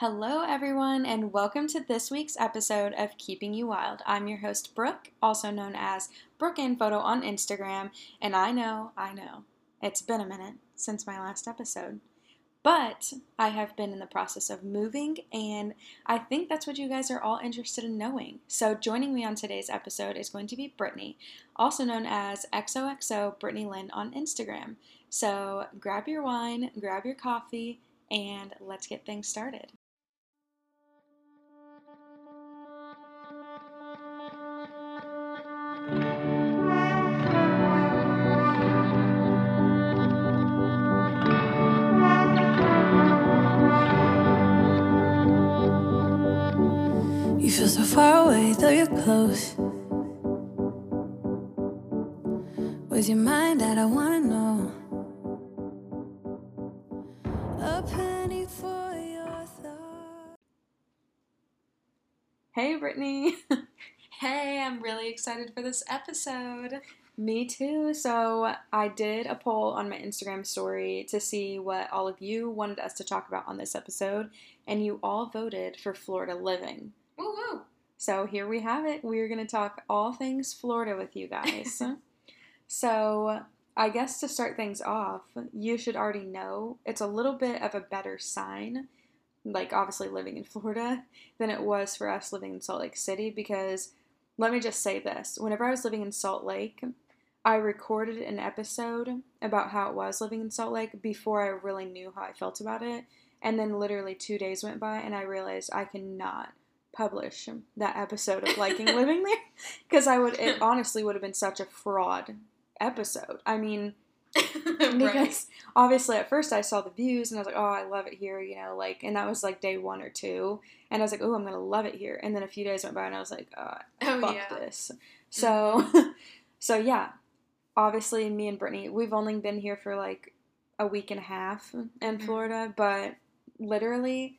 Hello, everyone, and welcome to this week's episode of Keeping You Wild. I'm your host, Brooke, also known as Brooke in Photo on Instagram, and I know, I know, it's been a minute since my last episode. But I have been in the process of moving, and I think that's what you guys are all interested in knowing. So, joining me on today's episode is going to be Brittany, also known as XOXO Brittany Lynn on Instagram. So, grab your wine, grab your coffee, and let's get things started. You feel so far away, though you're close. Where's your mind at? I wanna know. A penny for your thought. Hey, Brittany. Hey, I'm really excited for this episode. Me too. So, I did a poll on my Instagram story to see what all of you wanted us to talk about on this episode, and you all voted for Florida living. Woo woo. So, here we have it. We're going to talk all things Florida with you guys. so, I guess to start things off, you should already know it's a little bit of a better sign, like obviously living in Florida, than it was for us living in Salt Lake City because let me just say this. Whenever I was living in Salt Lake, I recorded an episode about how it was living in Salt Lake before I really knew how I felt about it. And then literally two days went by and I realized I cannot publish that episode of liking living there because I would, it honestly would have been such a fraud episode. I mean, right. because obviously at first I saw the views and I was like, oh, I love it here, you know, like, and that was like day one or two, and I was like, oh, I'm gonna love it here, and then a few days went by and I was like, oh, Oh fuck yeah. this. So, so yeah, obviously me and Brittany, we've only been here for like a week and a half in Mhm. Florida, but literally.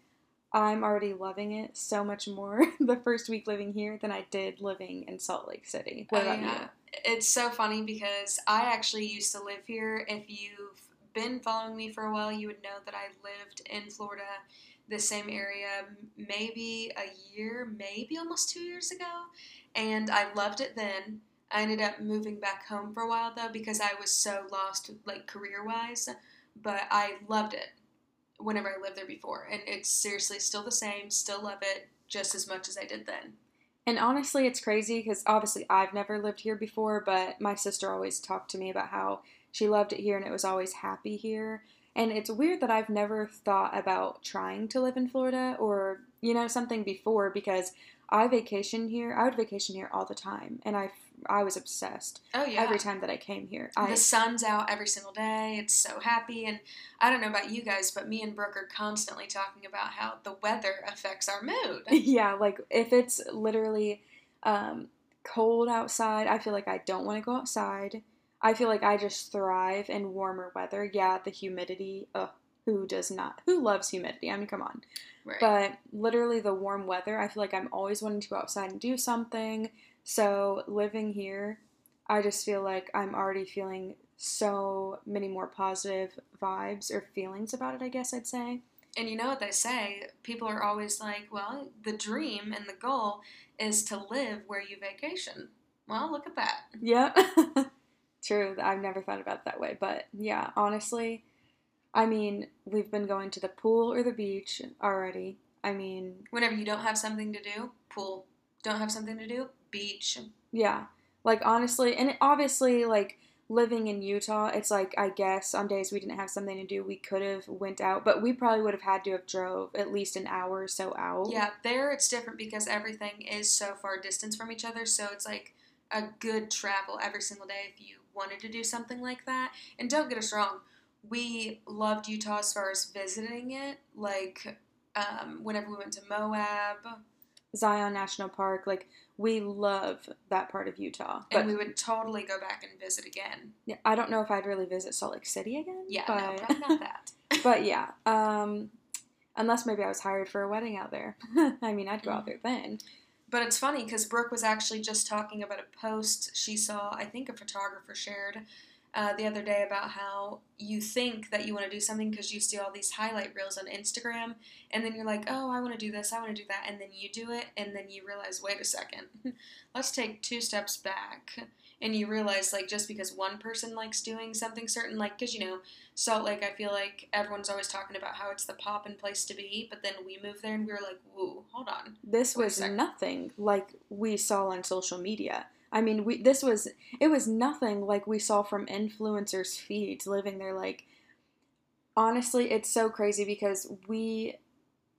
I'm already loving it so much more the first week living here than I did living in Salt Lake City. What Oh, about yeah. Uh, it's so funny because I actually used to live here. If you've been following me for a while, you would know that I lived in Florida, the same area, maybe a year, maybe almost two years ago. And I loved it then. I ended up moving back home for a while though because I was so lost, like career wise. But I loved it whenever I lived there before. And it's seriously still the same, still love it just as much as I did then. And honestly, it's crazy because obviously I've never lived here before, but my sister always talked to me about how she loved it here and it was always happy here. And it's weird that I've never thought about trying to live in Florida or, you know, something before because I vacation here. I would vacation here all the time. And I, I was obsessed Oh, yeah. every time that I came here. I, the sun's out every single day. It's so happy. And I don't know about you guys, but me and Brooke are constantly talking about how the weather affects our mood. yeah, like if it's literally um, cold outside, I feel like I don't want to go outside. I feel like I just thrive in warmer weather. Yeah, the humidity. Ugh, who does not? Who loves humidity? I mean, come on. Right. But literally, the warm weather, I feel like I'm always wanting to go outside and do something. So, living here, I just feel like I'm already feeling so many more positive vibes or feelings about it, I guess I'd say. and you know what they say? People are always like, well, the dream and the goal is to live where you vacation. Well, look at that. Yeah. True. I've never thought about it that way. But yeah, honestly, I mean, we've been going to the pool or the beach already. I mean, Whenever you don't have something to do, pool. Don't have something to do, beach. yeah. Like, honestly, and obviously, like, living in Utah, it's like, I guess on days we didn't have something to do, we could have went out, but we probably would have had to have drove at least an hour or so out. Yeah, there it's different because everything is so far distance from each other. So it's like a good travel every single day if you wanted to do something like that. And don't get us wrong, we loved Utah as far as visiting it. Like um, whenever we went to Moab, Zion National Park, like, we love that part of Utah. But and we would totally go back and visit again. yeah, I don't know if I'd really visit Salt Lake City again. Yeah, but... no, probably not that. but yeah, um, unless maybe I was hired for a wedding out there. I mean, I'd go out there then. But it's funny because Brooke was actually just talking about a post she saw, I think a photographer shared, uh, the other day about how you think that you want to do something because you see all these highlight reels on Instagram, and then you're like, oh, I want to do this, I want to do that, and then you do it, and then you realize, wait a second, let's take two steps back. And you realize, like, just because one person likes doing something certain, like, because, you know, Salt Lake, I feel like everyone's always talking about how it's the pop and place to be, but then we moved there and we were like, whoa, hold on. This was nothing like we saw on social media. I mean, we this was it was nothing like we saw from influencers' feeds living there. Like, honestly, it's so crazy because we,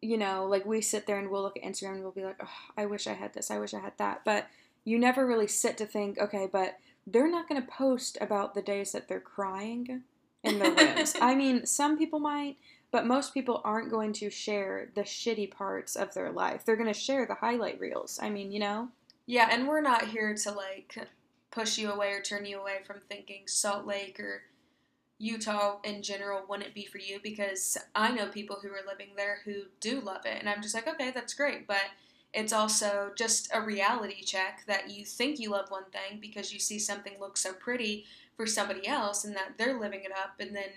you know, like we sit there and we'll look at Instagram and we'll be like, oh, I wish I had this, I wish I had that, but you never really sit to think, okay, but they're not going to post about the days that they're crying in their rooms. I mean, some people might, but most people aren't going to share the shitty parts of their life. They're going to share the highlight reels. I mean, you know? Yeah, and we're not here to like push you away or turn you away from thinking Salt Lake or Utah in general wouldn't be for you because I know people who are living there who do love it, and I'm just like, okay, that's great, but it's also just a reality check that you think you love one thing because you see something look so pretty for somebody else and that they're living it up, and then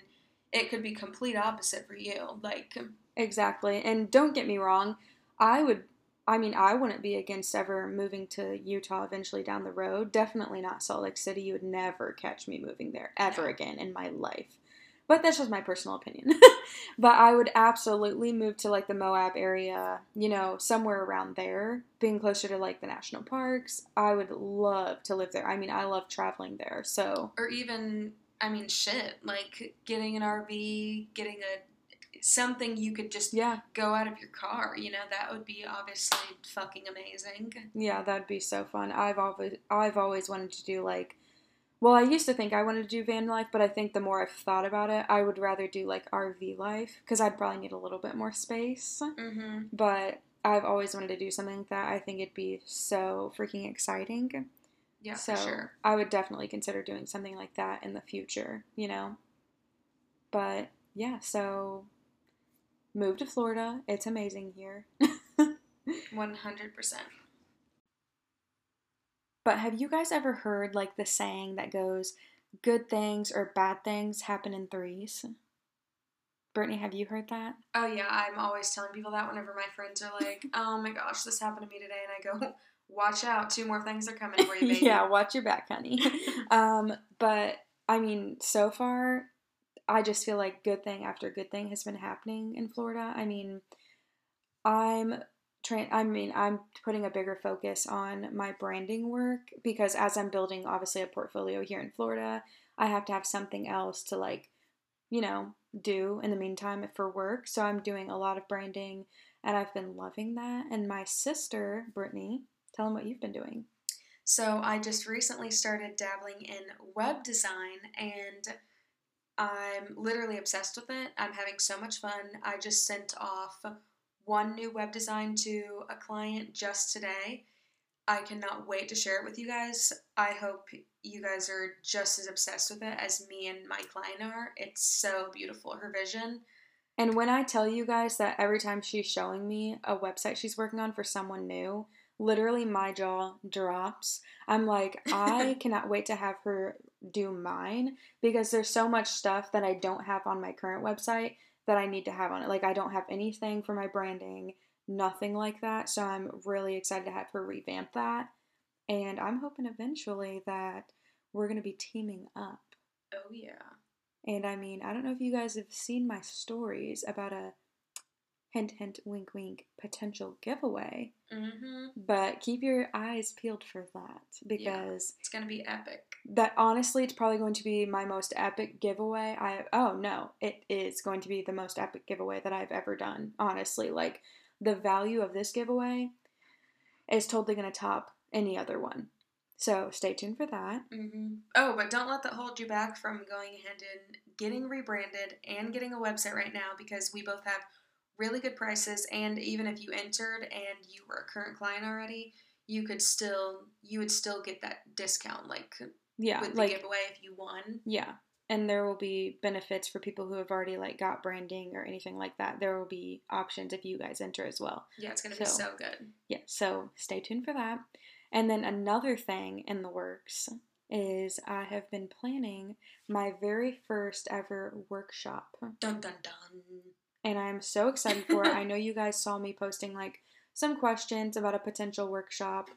it could be complete opposite for you. Like, Exactly. And don't get me wrong, I would I mean, I wouldn't be against ever moving to Utah eventually down the road. Definitely not Salt Lake City. You would never catch me moving there ever No. again in my life. But that's just my personal opinion. but I would absolutely move to like the Moab area, you know, somewhere around there, being closer to like the national parks. I would love to live there. I mean, I love traveling there. So, or even I mean, shit, like getting an RV, getting a something you could just yeah, go out of your car. You know, that would be obviously fucking amazing. Yeah, that'd be so fun. I've always I've always wanted to do like well, I used to think I wanted to do van life, but I think the more I've thought about it, I would rather do like RV life because I'd probably need a little bit more space. Mm-hmm. But I've always wanted to do something like that. I think it'd be so freaking exciting. Yeah, so sure. I would definitely consider doing something like that in the future, you know? But yeah, so move to Florida. It's amazing here. One hundred percent. But have you guys ever heard like the saying that goes, good things or bad things happen in threes? Brittany, have you heard that? Oh yeah, I'm always telling people that whenever my friends are like, "Oh my gosh, this happened to me today," and I go, "Watch out, two more things are coming for you, baby." yeah, watch your back, honey. um, but I mean, so far, I just feel like good thing after good thing has been happening in Florida. I mean, I'm. I mean, I'm putting a bigger focus on my branding work because as I'm building, obviously, a portfolio here in Florida, I have to have something else to like, you know, do in the meantime for work. So I'm doing a lot of branding, and I've been loving that. And my sister, Brittany, tell them what you've been doing. So I just recently started dabbling in web design and I'm literally obsessed with it. I'm having so much fun. I just sent off one new web design to a client just today. I cannot wait to share it with you guys. I hope you guys are just as obsessed with it as me and my client are. It's so beautiful, her vision. And when I tell you guys that every time she's showing me a website she's working on for someone new, literally my jaw drops. I'm like, I cannot wait to have her do mine because there's so much stuff that I don't have on my current website that I need to have on it. Like, I don't have anything for my branding, nothing like that. So I'm really excited to have her revamp that. And I'm hoping eventually that we're going to be teaming up. Oh, yeah. And I mean, I don't know if you guys have seen my stories about a hint, hint, wink, wink potential giveaway, Mm-hmm. but keep your eyes peeled for that because It's going to be epic. That honestly, it's probably going to be my most epic giveaway. I oh no, it is going to be the most epic giveaway that I've ever done. Honestly, like the value of this giveaway is totally going to top any other one. So stay tuned for that. hmm Oh, but don't let that hold you back from going ahead and getting rebranded and getting a website right now because we both have really good prices. And even if you entered and you were a current client already, you could still you would still get that discount like Yeah, with the like giveaway if you won. Yeah. And there will be benefits for people who have already like got branding or anything like that. There will be options if you guys enter as well. Yeah, it's gonna be So- so good. Yeah, so stay tuned for that. And then another thing in the works is I have been planning my very first ever workshop. Dun dun dun. And I'm so excited for it. I know you guys saw me posting like some questions about a potential workshop.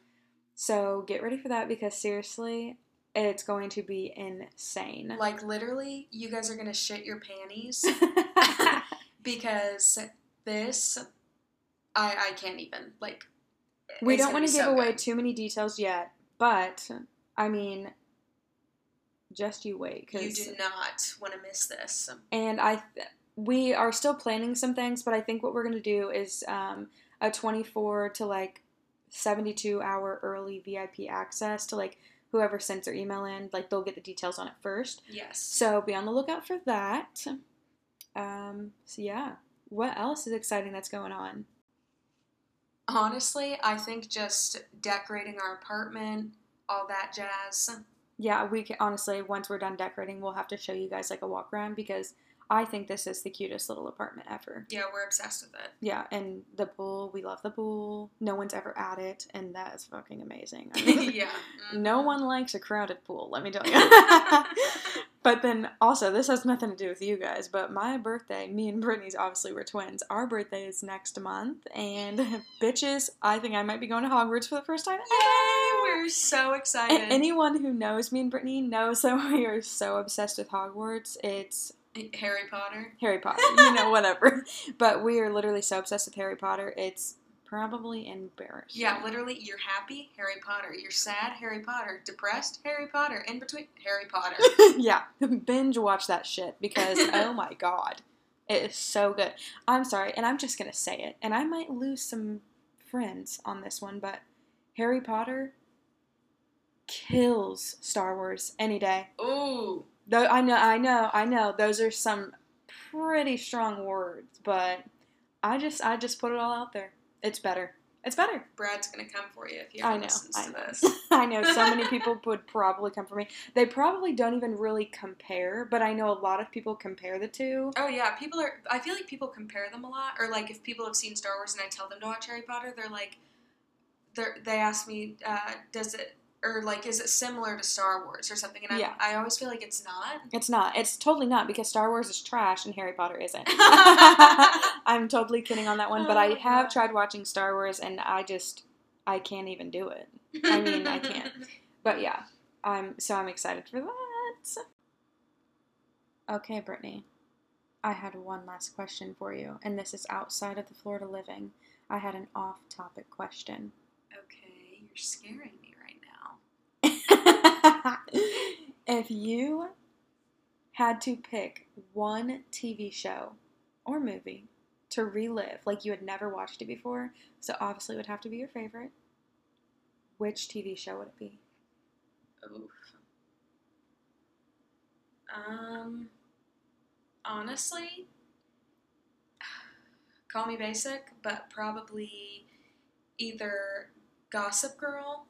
So get ready for that because seriously, it's going to be insane. Like literally, you guys are gonna shit your panties because this, I I can't even like. we don't want to give so away good. too many details yet, but I mean, just you wait. You do not want to miss this. and I, th- we are still planning some things, but I think what we're gonna do is um, a 24 to like 72 hour early VIP access to like whoever sends their email in. Like they'll get the details on it first. Yes. So be on the lookout for that. Um, so yeah, what else is exciting that's going on? Honestly, I think just decorating our apartment, all that jazz. Yeah, we can honestly once we're done decorating, we'll have to show you guys like a walk around because I think this is the cutest little apartment ever. Yeah, we're obsessed with it. Yeah, and the pool, we love the pool. No one's ever at it, and that is fucking amazing. I mean, yeah. Mm. No one likes a crowded pool, let me tell you. but then also, this has nothing to do with you guys, but my birthday, me and Brittany's obviously we're twins. Our birthday is next month, and bitches, I think I might be going to Hogwarts for the first time Yay! We're so excited. anyone who knows me and Brittany knows that we are so obsessed with Hogwarts. It's Harry Potter. Harry Potter, you know, whatever. But we are literally so obsessed with Harry Potter, it's probably embarrassing. Yeah, literally, you're happy, Harry Potter. You're sad, Harry Potter. Depressed, Harry Potter. In between, Harry Potter. yeah, binge watch that shit because oh my god, it is so good. I'm sorry, and I'm just gonna say it, and I might lose some friends on this one, but Harry Potter kills Star Wars any day. Ooh. Though I know, I know, I know, those are some pretty strong words, but I just, I just put it all out there. It's better. It's better. Brad's gonna come for you if I ever listens I to know. this. I know so many people would probably come for me. They probably don't even really compare, but I know a lot of people compare the two. Oh yeah, people are. I feel like people compare them a lot, or like if people have seen Star Wars and I tell them to watch Harry Potter, they're like, they they ask me, uh, does it or like is it similar to Star Wars or something? And I, Yeah. I always feel like it's not. It's not. It's totally not because Star Wars is trash and Harry Potter isn't. I'm totally kidding on that one, but I Oh, have tried watching Star Wars and I just I can't even do it. I mean, I can't. But yeah, I'm so I'm excited for that. Okay, Brittany. I had one last question for you, and this is outside of the Florida living. I had an off-topic question. Okay, you're scaring me. if you had to pick one TV show or movie to relive like you had never watched it before, so obviously it would have to be your favorite, which TV show would it be? Oof. Um, honestly, call me basic, but probably either Gossip Girl,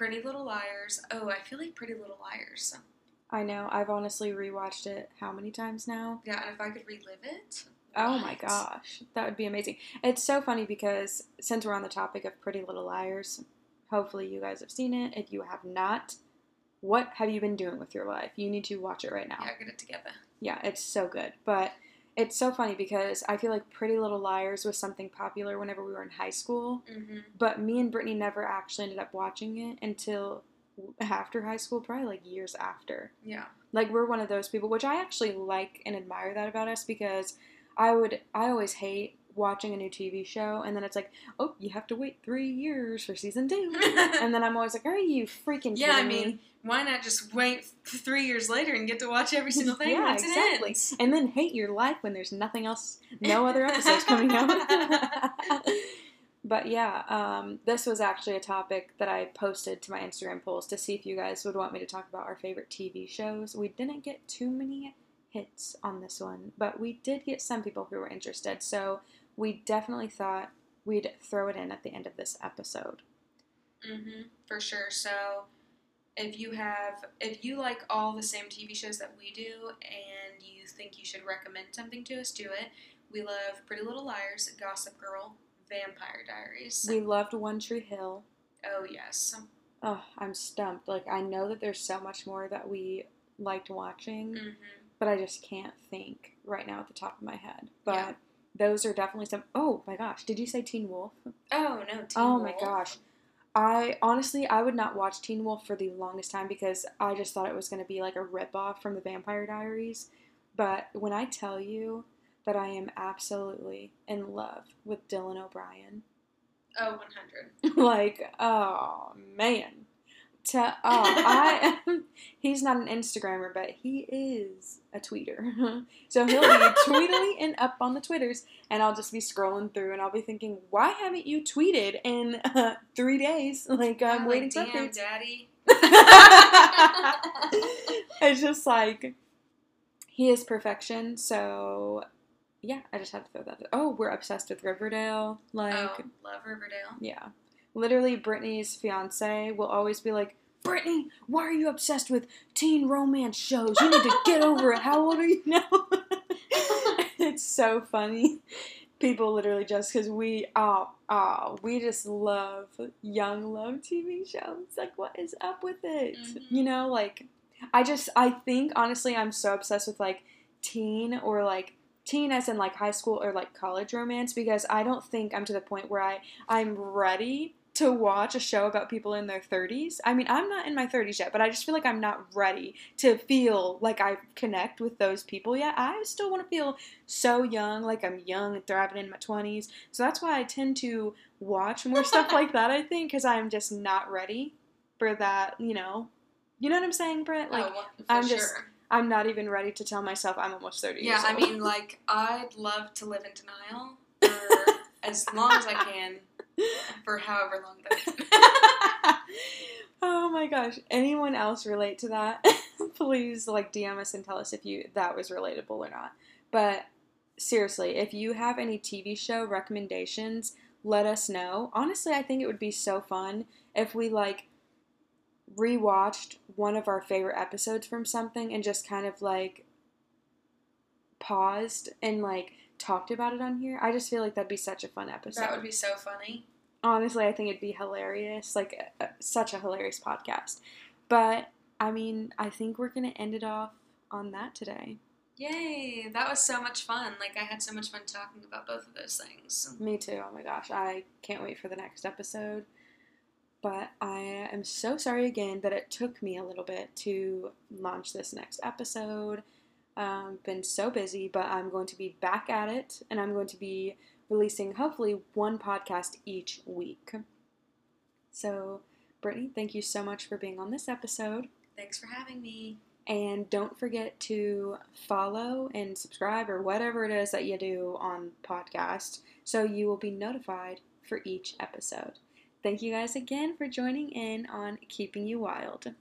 Pretty Little Liars. Oh, I feel like Pretty Little Liars. I know, I've honestly rewatched it how many times now? Yeah, and if I could relive it. Oh my gosh, that would be amazing. It's so funny because since we're on the topic of Pretty Little Liars, hopefully you guys have seen it. If you have not, what have you been doing with your life? You need to watch it right now. Yeah, get it together. Yeah, it's so good. But it's so funny because I feel like Pretty Little Liars was something popular whenever we were in high school, Mm-hmm. but me and Brittany never actually ended up watching it until after high school, probably like years after. Yeah. Like we're one of those people, which I actually like and admire that about us because I would I always hate watching a new TV show and then it's like, oh, you have to wait three years for season two, and then I'm always like, are you freaking Yeah, I mean, me? why not just wait three years later and get to watch every single thing Yeah, once exactly. And then hate your life when there's nothing else, no other episodes coming out. but yeah, um, this was actually a topic that I posted to my Instagram polls to see if you guys would want me to talk about our favorite TV shows. We didn't get too many hits on this one, but we did get some people who were interested. So we definitely thought we'd throw it in at the end of this episode. Mm-hmm, for sure. So, if you have, if you like all the same TV shows that we do, and you think you should recommend something to us, do it. We love Pretty Little Liars, Gossip Girl, Vampire Diaries. We loved One Tree Hill. oh yes, oh, I'm stumped. Like I know that there's so much more that we liked watching, hmm but I just can't think right now at the top of my head. But Yeah. Those are definitely some. Oh my gosh, did you say Teen Wolf? Oh no! Teen Wolf. oh my gosh. I honestly I would not watch Teen Wolf for the longest time because I just thought it was going to be like a ripoff from the Vampire Diaries. But when I tell you that I am absolutely in love with Dylan O'Brien, Oh, 100. like oh man, to oh I he's not an Instagrammer but he is a tweeter, so he'll be tweetily and up on the twitters, and I'll just be scrolling through and I'll be thinking, why haven't you tweeted in uh, three days? Like I'm Yeah, waiting like, for damn, updates. daddy. it's just like he is perfection. So yeah, I just have to throw that. Oh, we're obsessed with Riverdale. Like oh, love Riverdale. yeah, literally Brittany's fiance will always be like. Brittany, why are you obsessed with teen romance shows? You need to get over it. How old are you now? it's so funny. People literally just because we oh oh we just love young love TV shows. Like what is up with it? Mhm. You know, like I just I think honestly I'm so obsessed with like teen or like teen as in like high school or like college romance because I don't think I'm to the point where I I'm ready to watch a show about people in their 30s. I mean, I'm not in my 30s yet, but I just feel like I'm not ready to feel like I connect with those people yet. I still want to feel so young, like I'm young and thriving in my 20s. So that's why I tend to watch more stuff like that, I think, because I'm just not ready for that, you know. You know what I'm saying, Brett? Oh, like, oh, I'm sure. just- I'm not even ready to tell myself I'm almost 30 Yeah, I mean, like, I'd love to live in denial for as long as I can, for however long that. oh my gosh. Anyone else relate to that? Please like DM us and tell us if you that was relatable or not. But seriously, if you have any TV show recommendations, let us know. Honestly, I think it would be so fun if we like rewatched one of our favorite episodes from something and just kind of like paused and like talked about it on here. I just feel like that'd be such a fun episode that would be so funny. Honestly i think it'd be hilarious like uh, such a hilarious podcast but i mean i think we're gonna end it off on that today Yay! That was so much fun. Like, I had so much fun talking about both of those things. me too oh my gosh i can't wait for the next episode but i am so sorry again that it took me a little bit to launch this next episode um, been so busy but i'm going to be back at it and i'm going to be releasing hopefully one podcast each week so brittany thank you so much for being on this episode Thanks for having me. And don't forget to follow and subscribe or whatever it is that you do on podcast so you will be notified for each episode. Thank you guys again for joining in on Keeping You Wild.